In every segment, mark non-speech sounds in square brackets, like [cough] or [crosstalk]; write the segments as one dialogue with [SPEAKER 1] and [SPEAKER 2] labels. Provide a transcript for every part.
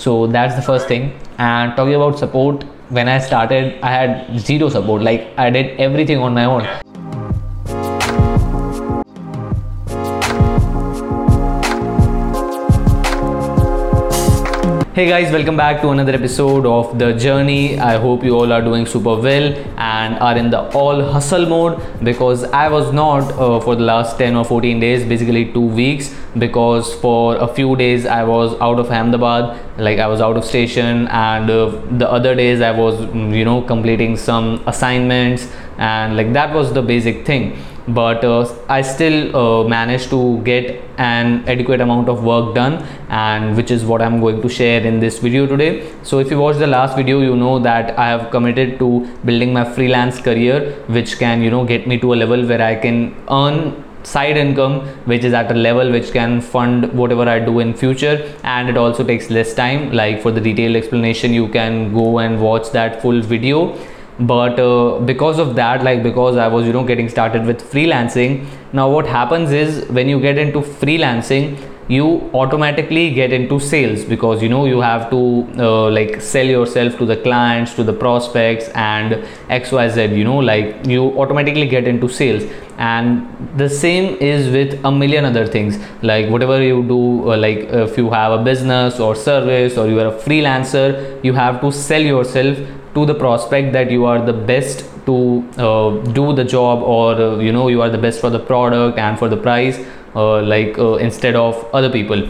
[SPEAKER 1] so that's the first thing. And talking about support when i started i had zero support. Like i did everything on my own Hey guys, welcome back to another episode of The Journey. I hope you all are doing super well and are in the all hustle mode because I was not uh, for the last 10 or 14 days, basically two weeks, because for a few days I was out of Ahmedabad, like I was out of station, and uh, the other days I was, mm, you know, completing some assignments, and like that was the basic thing but uh, I still uh, managed to get an adequate amount of work done and which is what I'm going to share in this video today. So if you watched the last video you know that I have committed to building my freelance career which can you know get me to a level where I can earn side income which is at a level which can fund whatever i do in future. And it also takes less time. Like for the detailed explanation you can go and watch that full video but uh, because of that like because i was you know getting started with freelancing now what happens is when you get into freelancing you automatically get into sales because you know you have to uh, like sell yourself to the clients to the prospects and xyz you know like you automatically get into sales. And the same is with a million other things. Like whatever you do uh, like if you have a business or service or you are a freelancer you have to sell yourself to the prospect that you are the best to uh, do the job or uh, you know you are the best for the product and for the price uh, like uh, instead of other people.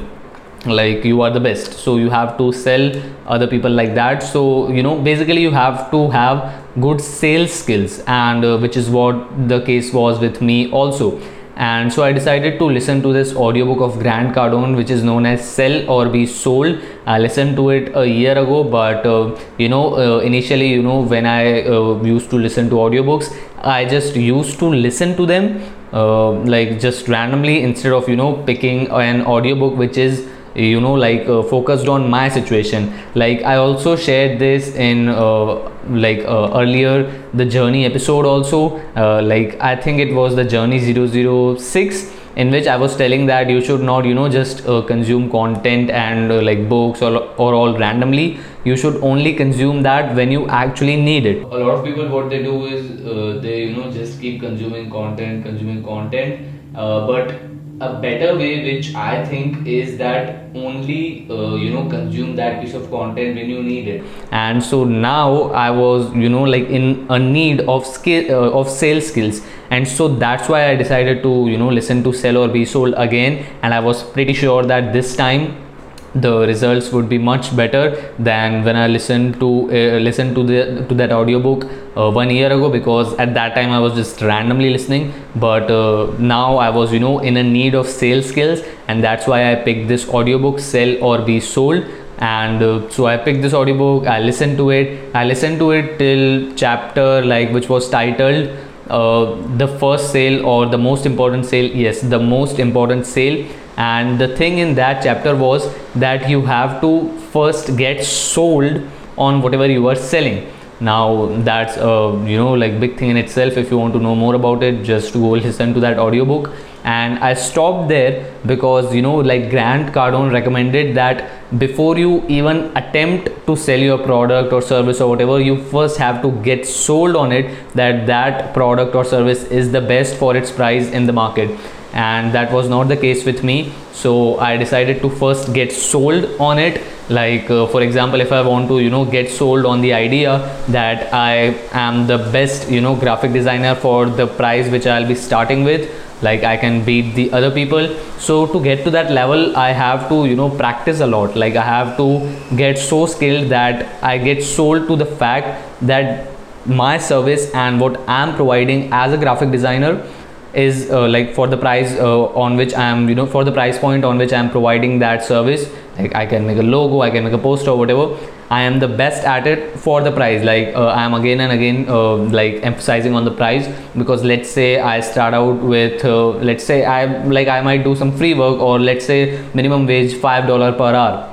[SPEAKER 1] Like you are the best. So you have to sell other people like that. So you know basically you have to have good sales skills and uh, which is what the case was with me also and so I decided to listen to this audiobook of Grant Cardone, which is known as Sell or Be Sold. I listened to it a year ago, but uh, you know, uh, initially, you know, when I uh, used to listen to audiobooks, I just used to listen to them uh, like just randomly instead of you know picking an audiobook which is you know like uh, focused on my situation like i also shared this in uh, like uh, earlier the journey episode also uh, like i think it was the journey 006 in which i was telling that you should not you know just uh, consume content and uh, like books or, or all randomly. You should only consume that when you actually need it. A lot of people what they do is they you know just keep consuming content consuming content but a better way which i think is that only uh, you know consume that piece of content when you need it. And so now i was you know like in a need of skill uh, of sales skills. And so that's why i decided to you know listen to sell or be sold again. And i was pretty sure that this time the results would be much better than when I listened to uh, listen to the to that audiobook uh, one year ago because at that time I was just randomly listening. But uh, now I was you know in a need of sales skills and that's why I picked this audiobook sell or be sold. And uh, so I picked this audiobook I listened to it. I listened to it till chapter like which was titled uh, the first sale or the most important sale. Yes the most important sale and the thing in that chapter was that you have to first get sold on whatever you are selling. Now that's a you know like big thing in itself if you want to know more about it just go listen to that audiobook. And i stopped there because you know like grant cardone recommended that before you even attempt to sell your product or service or whatever you first have to get sold on it that that product or service is the best for its price in the market and that was not the case with me. So i decided to first get sold on it. Like uh, for example if i want to you know get sold on the idea that i am the best you know graphic designer for the price which i'll be starting with like i can beat the other people. So to get to that level i have to you know practice a lot. Like i have to get so skilled that i get sold to the fact that my service and what i'm providing as a graphic designer is uh, like for the price uh, on which i am you know for the price point on which i am providing that service like i can make a logo i can make a poster or whatever i am the best at it for the price. Like uh, i am again and again uh, like emphasizing on the price because let's say i start out with uh, let's say i like i might do some free work or let's say minimum wage five dollar per hour.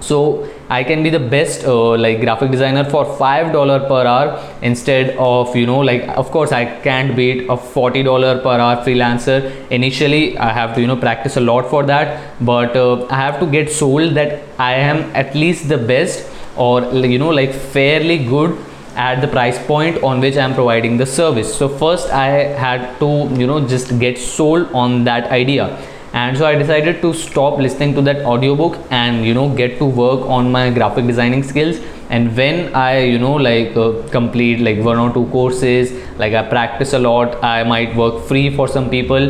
[SPEAKER 1] So i can be the best uh, like graphic designer for five dollar per hour instead of you know like of course i can't beat a 40 dollar per hour freelancer. Initially i have to you know practice a lot for that but uh, i have to get sold that i am at least the best or you know like fairly good at the price point on which i'm providing the service. So first i had to you know just get sold on that idea and so i decided to stop listening to that audiobook and you know get to work on my graphic designing skills. And when i you know like uh, complete like one or two courses like i practice a lot i might work free for some people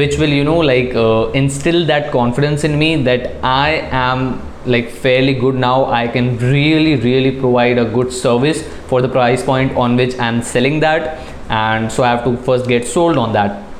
[SPEAKER 1] which will you know like uh, instill that confidence in me that i am like fairly good now. I can really really provide a good service for the price point on which i'm selling that. And so i have to first get sold on that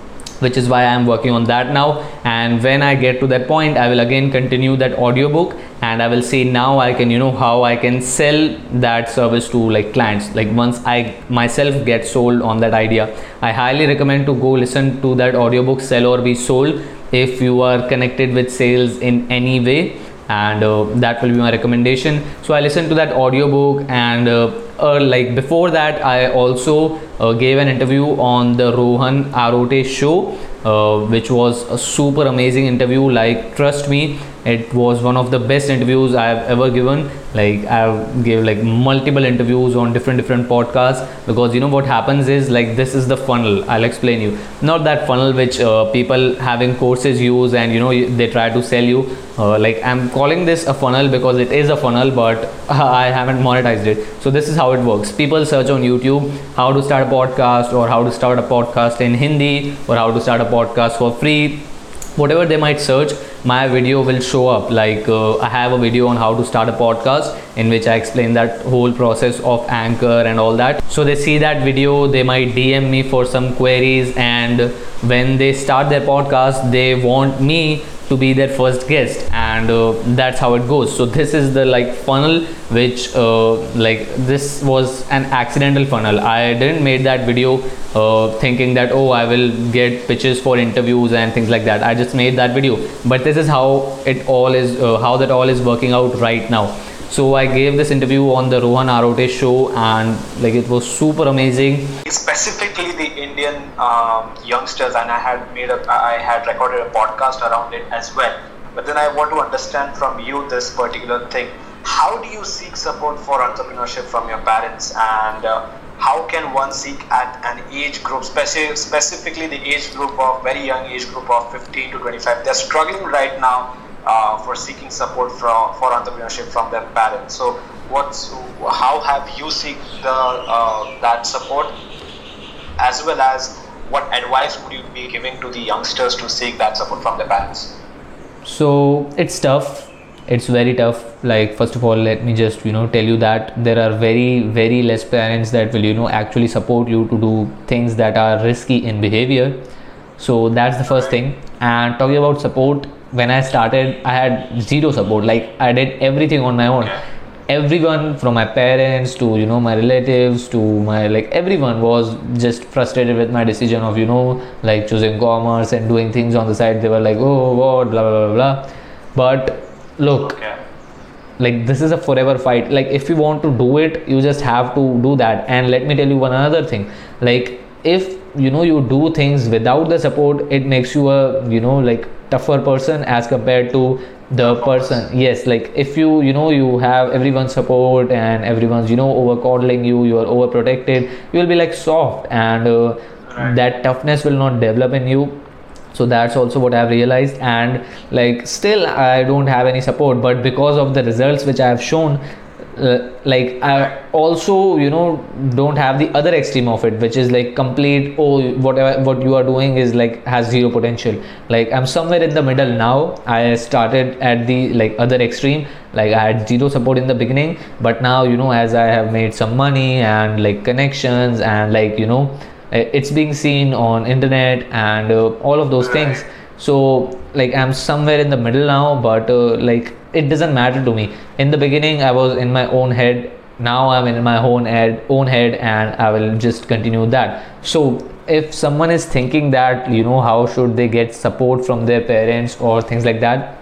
[SPEAKER 1] which is why I am working on that now. And when I get to that point I will again continue that audiobook and I will see now I can you know how I can sell that service to like clients. Like once I myself get sold on that idea I highly recommend to go listen to that audiobook sell or be sold if you are connected with sales in any way. And uh, that will be my recommendation. So i listened to that audiobook and uh, uh, like before that i also uh, gave an interview on the rohan arote show uh, which was a super amazing interview. Like trust me it was one of the best interviews i've ever given. Like i've gave like multiple interviews on different different podcasts. Because you know what happens is like this is the funnel. I'll explain you. Not that funnel which uh, people having courses use and you know they try to sell you. Uh, like i'm calling this a funnel because it is a funnel but [laughs] i haven't monetized it. So this is how it works. People search on youtube how to start a podcast or how to start a podcast in hindi or how to start a podcast for free whatever they might search my video will show up. Like uh, i have a video on how to start a podcast in which i explain that whole process of anchor and all that. So they see that video they might dm me for some queries and when they start their podcast they want me to be their first guest and uh, that's how it goes. So this is the like funnel which uh, like this was an accidental funnel. I didn't made that video uh, thinking that oh i will get pitches for interviews and things like that. I just made that video. But this is how it all is uh, how that all is working out right now. So i gave this interview on the rohan arote show and like it was super amazing.
[SPEAKER 2] Specifically indian um, youngsters and i had made a i had recorded a podcast around it as well. But then i want to understand from you this particular thing. How do you seek support for entrepreneurship from your parents? And uh, how can one seek at an age group speci- specifically the age group of very young age group of 15 to 25 they're struggling right now uh, for seeking support from for entrepreneurship from their parents. So, what's how have you seek the uh, that support, as well as what advice would you be giving to the youngsters to seek that support from their parents?
[SPEAKER 1] So it's tough. It's very tough. Like first of all, let me just you know tell you that there are very very less parents that will you know actually support you to do things that are risky in behavior. So that's the first thing. And talking about support, when I started, I had zero support. Like I did everything on my own. Everyone from my parents to you know my relatives to my like everyone was just frustrated with my decision of you know like choosing commerce and doing things on the side. They were like, oh what blah blah blah blah. But look, like this is a forever fight. Like if you want to do it, you just have to do that. And let me tell you one another thing. Like if you know you do things without the support, it makes you a you know like tougher person as compared to the person yes like if you you know you have everyone's support and everyone's you know over coddling you you are overprotected you will be like soft and uh, right. that toughness will not develop in you so that's also what i've realized and like still i don't have any support but because of the results which i have shown uh, like I also you know don't have the other extreme of it which is like complete oh whatever what you are doing is like has zero potential. Like I'm somewhere in the middle now. I started at the like other extreme. Like I had zero support in the beginning but now you know as I have made some money and like connections and like you know it's being seen on internet and uh, all of those things. So like I'm somewhere in the middle now but uh, like it doesn't matter to me in the beginning i was in my own head now i'm in my own head own head and i will just continue that so if someone is thinking that you know how should they get support from their parents or things like that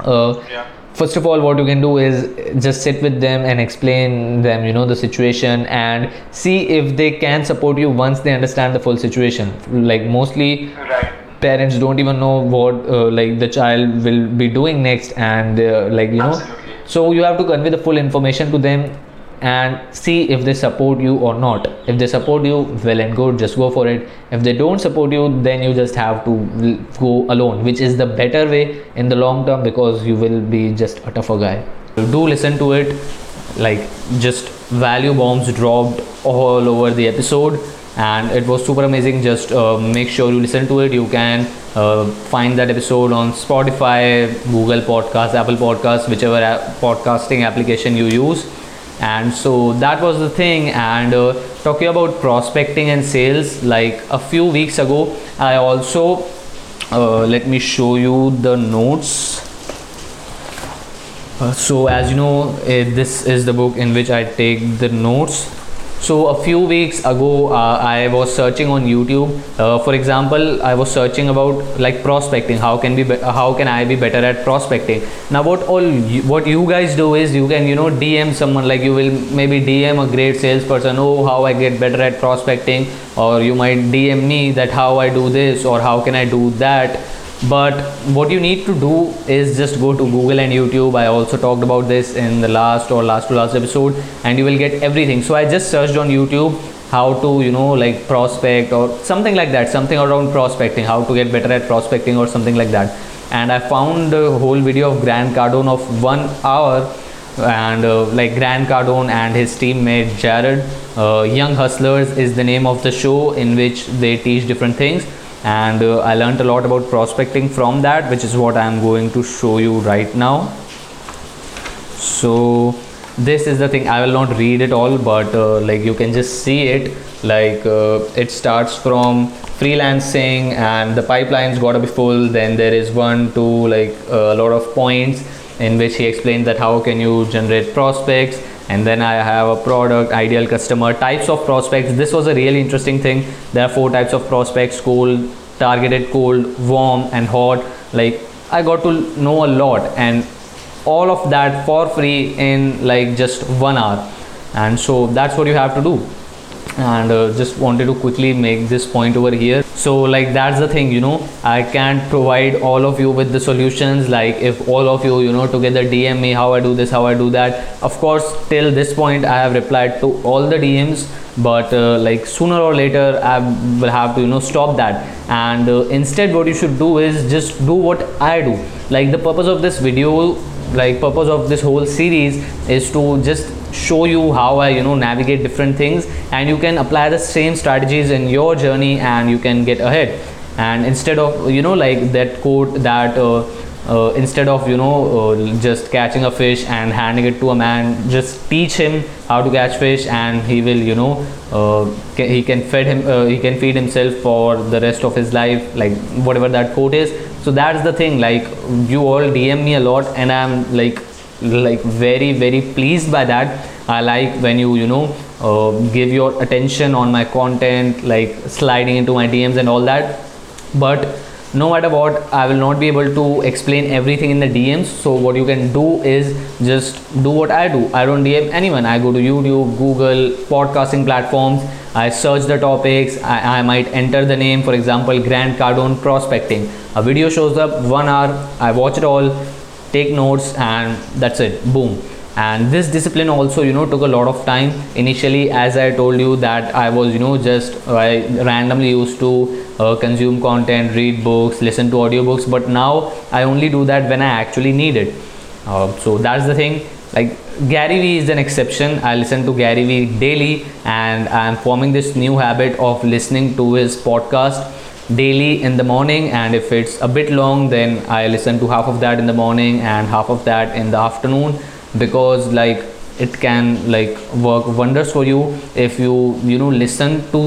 [SPEAKER 1] uh, yeah. first of all what you can do is just sit with them and explain them you know the situation and see if they can support you once they understand the full situation like mostly
[SPEAKER 2] Right.
[SPEAKER 1] Parents don't even know what uh, like the child will be doing next and uh, like you know. So you have to convey the full information to them and see if they support you or not. If they support you well and good just go for it. If they don't support you then you just have to go alone which is the better way in the long term because you will be just a tougher guy. Do listen to it. Like just value bombs dropped all over the episode and it was super amazing. Just uh, make sure you listen to it. You can uh, find that episode on spotify google podcast apple podcast whichever podcasting application you use. And so that was the thing. And uh, talking about prospecting and sales like a few weeks ago i also uh, let me show you the notes. Uh, so as you know uh, this is the book in which i take the notes so a few weeks ago uh, i was searching on youtube. Uh, for example i was searching about like prospecting. How can be, be how can i be better at prospecting? Now what all you, what you guys do is you can you know dm someone. Like you will maybe dm a great salesperson. Oh how i get better at prospecting. Or you might dm me that how i do this or how can i do that but what you need to do is just go to google and youtube. I also talked about this in the last or last to last episode and you will get everything. So i just searched on youtube how to you know like prospect or something like that something around prospecting how to get better at prospecting or something like that. And i found a whole video of grant cardone of one hour and uh, like Grant Cardone and his teammate Jared. Uh, Young Hustlers is the name of the show in which they teach different things, and uh, I learned a lot about prospecting from that, which is what I am going to show you right now. So this is the thing. I will not read it all, but uh, like you can just see it. Like uh, it starts from freelancing, and the pipeline's got to be full. Then there is one, two, like a lot of points in which he explains that how can you generate prospects and then i have a product ideal customer types of prospects. This was a really interesting thing. There are four types of prospects cold targeted cold warm and hot. Like i got to know a lot. And all of that for free in like just one hour. And so that's what you have to do and uh, just wanted to quickly make this point over here. So like that's the thing you know i can't provide all of you with the solutions. Like if all of you you know together dm me how i do this how i do that. Of course till this point i have replied to all the dms but uh, like sooner or later i will have to you know stop that. And uh, instead what you should do is just do what i do. Like the purpose of this video like purpose of this whole series is to just show you how i you know navigate different things and you can apply the same strategies in your journey and you can get ahead. And instead of you know like that quote that uh, uh, instead of you know uh, just catching a fish and handing it to a man just teach him how to catch fish and he will you know uh, ca- he can feed him uh, he can feed himself for the rest of his life like whatever that quote is. So that's the thing like you all dm me a lot and i'm like like very very pleased by that. I like when you you know uh, give your attention on my content like sliding into my dms and all that. But no matter what i will not be able to explain everything in the dms so what you can do is just do what i do. I don't dm anyone. I go to youtube google podcasting platforms. I search the topics. I, I might enter the name for example grant cardone prospecting. A video shows up one hour i watch it all take notes and that's it boom. And this discipline also you know took a lot of time. Initially as i told you that i was you know just i randomly used to uh, consume content read books listen to audiobooks but now i only do that when i actually need it. Uh, so that's the thing. Like gary vee is an exception. I listen to gary vee daily and i'm forming this new habit of listening to his podcast daily in the morning and if it's a bit long then i listen to half of that in the morning and half of that in the afternoon because like it can like work wonders for you if you you know listen to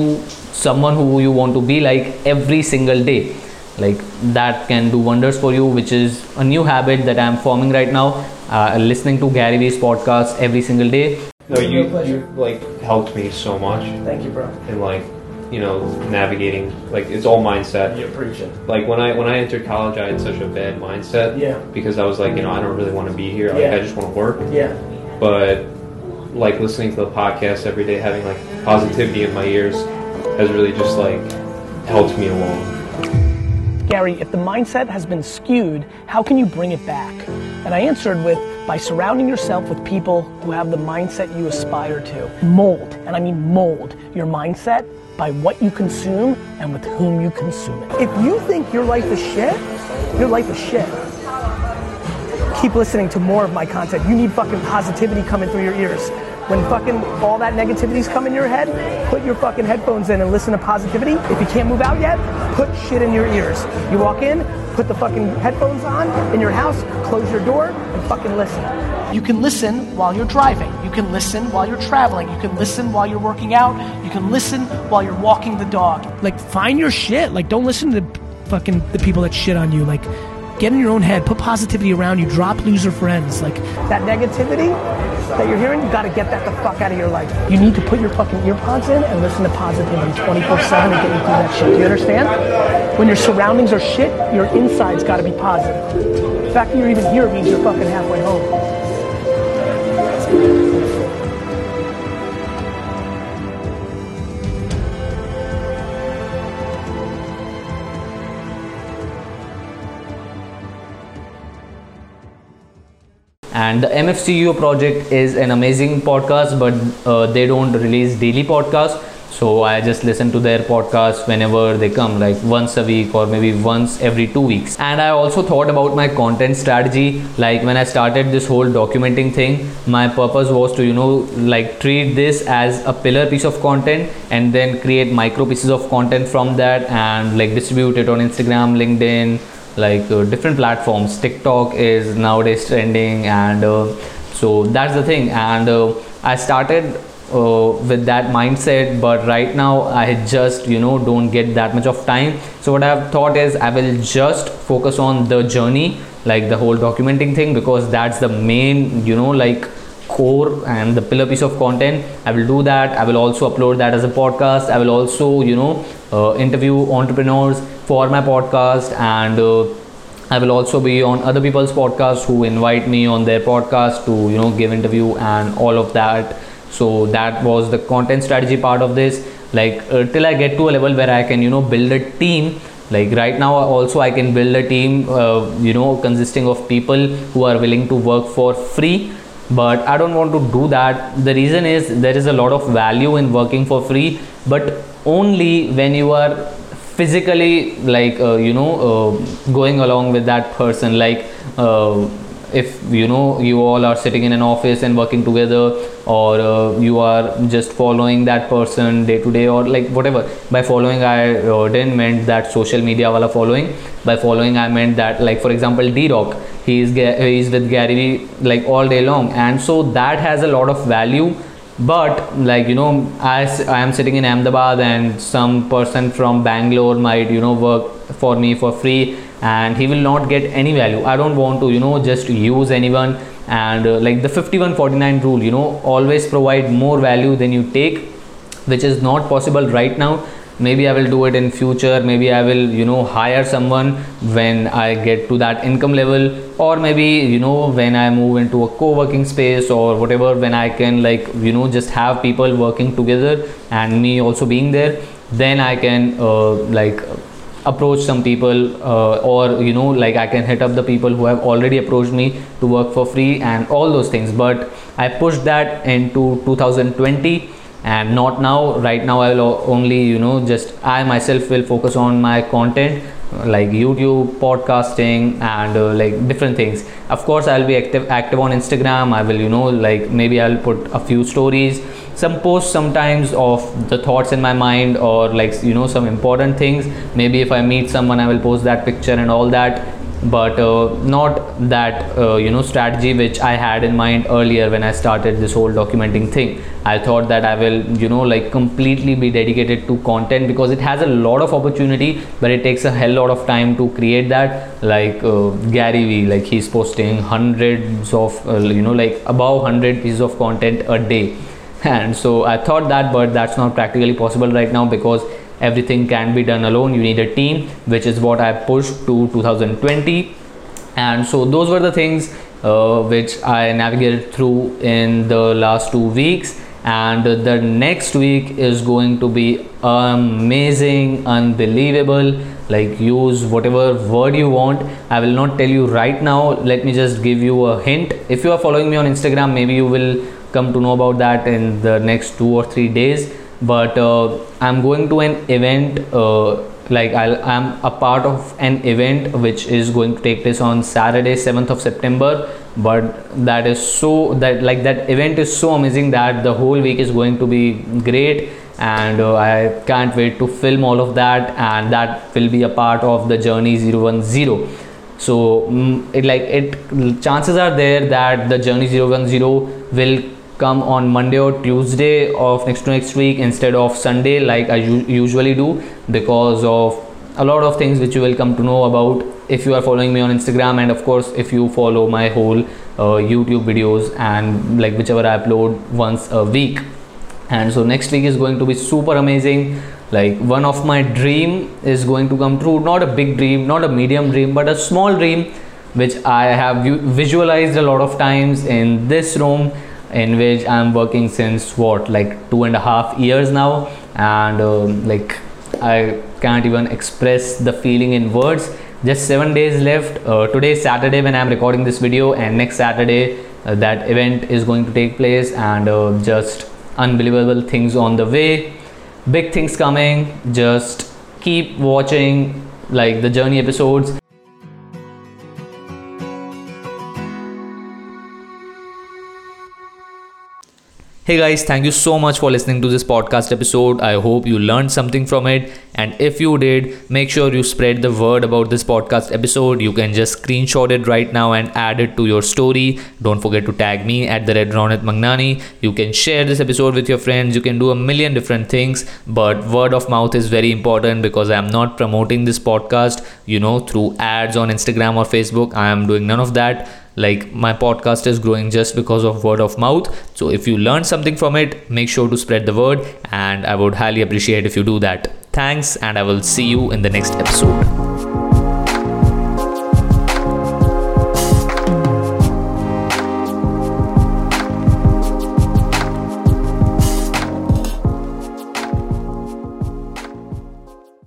[SPEAKER 1] someone who you want to be like every single day. Like that can do wonders for you which is a new habit that i'm forming right now uh, listening to gary vee's podcast every single day.
[SPEAKER 3] No, you you like helped me so much,
[SPEAKER 4] Thank you, bro.
[SPEAKER 3] and like you know, navigating. Like it's all mindset.
[SPEAKER 4] You're preaching.
[SPEAKER 3] Like when I when I entered college, I had such a bad mindset.
[SPEAKER 4] Yeah.
[SPEAKER 3] Because I was like, you know, I don't really want to be here. Like
[SPEAKER 4] Yeah.
[SPEAKER 3] I just want to work.
[SPEAKER 4] Yeah.
[SPEAKER 3] But like listening to the podcast every day, having like positivity in my ears, has really just like helped me along.
[SPEAKER 5] Gary, if the mindset has been skewed, how can you bring it back? And I answered with by surrounding yourself with people who have the mindset you aspire to. Mold, and I mean mold, your mindset by what you consume and with whom you consume it. If you think your life is shit, your life is shit. Keep listening to more of my content. You need fucking positivity coming through your ears. When fucking all that negativity's come in your head, put your fucking headphones in and listen to positivity. If you can't move out yet, put shit in your ears. You walk in, put the fucking headphones on in your house, close your door, and fucking listen. You can listen while you're driving. You can listen while you're traveling. You can listen while you're working out. You can listen while you're walking the dog. Like find your shit. Like don't listen to the fucking the people that shit on you. Like get in your own head. Put positivity around you. Drop loser friends. Like that negativity that you're hearing, you gotta get that the fuck out of your life. You need to put your fucking earpods in and listen to positivity 24-7 and get you through that shit. Do you understand? When your surroundings are shit, your inside's gotta be positive. The fact that you're even here means you're fucking halfway home.
[SPEAKER 1] And the MFCEO project is an amazing podcast but uh, they don't release daily podcasts. So i just listen to their podcast whenever they come like once a week or maybe once every two weeks. And i also thought about my content strategy. Like when i started this whole documenting thing my purpose was to you know like treat this as a pillar piece of content and then create micro pieces of content from that and like distribute it on instagram linkedin like uh, different platforms. Tiktok is nowadays trending and uh, so that's the thing. And uh, i started uh, with that mindset but right now i just you know don't get that much of time. So what i've thought is i will just focus on the journey like the whole documenting thing because that's the main you know like core and the pillar piece of content. I will do that. I will also upload that as a podcast. I will also you know uh, interview entrepreneurs for my podcast and uh, i will also be on other people's podcasts who invite me on their podcast to you know give interview and all of that. So that was the content strategy part of this. Like uh, till i get to a level where i can you know build a team like right now also i can build a team uh, you know consisting of people who are willing to work for free. But i don't want to do that. The reason is there is a lot of value in working for free but only when you are physically like uh, you know uh, going along with that person like uh, if you know you all are sitting in an office and working together or uh, you are just following that person day to day or like whatever. By following i uh, didn't meant that social media wala following. By following i meant that like for example d-rock he is he is with gary like all day long. And so that has a lot of value but like you know as i am sitting in ahmedabad and some person from bangalore might you know work for me for free and he will not get any value. I don't want to you know just use anyone. And uh, like the 5149 rule you know always provide more value than you take which is not possible right now maybe i will do it in future. Maybe i will you know hire someone when i get to that income level. Or maybe you know when i move into a co-working space or whatever when i can like you know just have people working together and me also being there then i can uh, like approach some people uh, or you know like i can hit up the people who have already approached me to work for free and all those things. But i pushed that into 2020 and not now right now i will only you know just i myself will focus on my content like youtube podcasting and uh, like different things. Of course i'll be active active on instagram. I will you know like maybe i'll put a few stories some posts sometimes of the thoughts in my mind or like you know some important things. Maybe if i meet someone i will post that picture and all that but uh, not that uh, you know strategy which i had in mind earlier when i started this whole documenting thing. I thought that i will you know like completely be dedicated to content because it has a lot of opportunity but it takes a hell lot of time to create that. Like uh, gary vee like he's posting hundreds of uh, you know like above 100 pieces of content a day. [laughs] And so i thought that but that's not practically possible right now because everything can be done alone. You need a team which is what i pushed to 2020 and so those were the things uh, which i navigated through in the last two weeks. And the next week is going to be amazing unbelievable. Like use whatever word you want. I will not tell you right now. Let me just give you a hint. If you are following me on instagram maybe you will come to know about that in the next two or three days. But uh, i'm going to an event uh, like i am a part of an event which is going to take place on saturday 7th of september. But that is so that like that event is so amazing that the whole week is going to be great. And uh, i can't wait to film all of that. And that will be a part of the journey 010 so mm, it like it chances are there that the journey 010 will come on monday or tuesday of next next week instead of sunday like i u- usually do because of a lot of things which you will come to know about if you are following me on instagram and of course if you follow my whole uh, youtube videos and like whichever i upload once a week. And so next week is going to be super amazing. Like one of my dream is going to come true. Not a big dream not a medium dream but a small dream which i have visualized a lot of times in this room in which i'm working since what like two and a half years now and um, like I can't even express the feeling in words. Just seven days left. Uh, today is Saturday when I'm recording this video, and next Saturday uh, that event is going to take place, and uh, just unbelievable things on the way. Big things coming. Just keep watching like the journey episodes Hey guys, thank you so much for listening to this podcast episode. I hope you learned something from it. And if you did, make sure you spread the word about this podcast episode. You can just screenshot it right now and add it to your story. Don't forget to tag me at the Red Ronit Mangnani. You can share this episode with your friends. You can do a million different things. But word of mouth is very important because I am not promoting this podcast, you know, through ads on Instagram or Facebook. I am doing none of that like my podcast is growing just because of word of mouth. So if you learn something from it make sure to spread the word. And i would highly appreciate if you do that. Thanks and i will see you in the next episode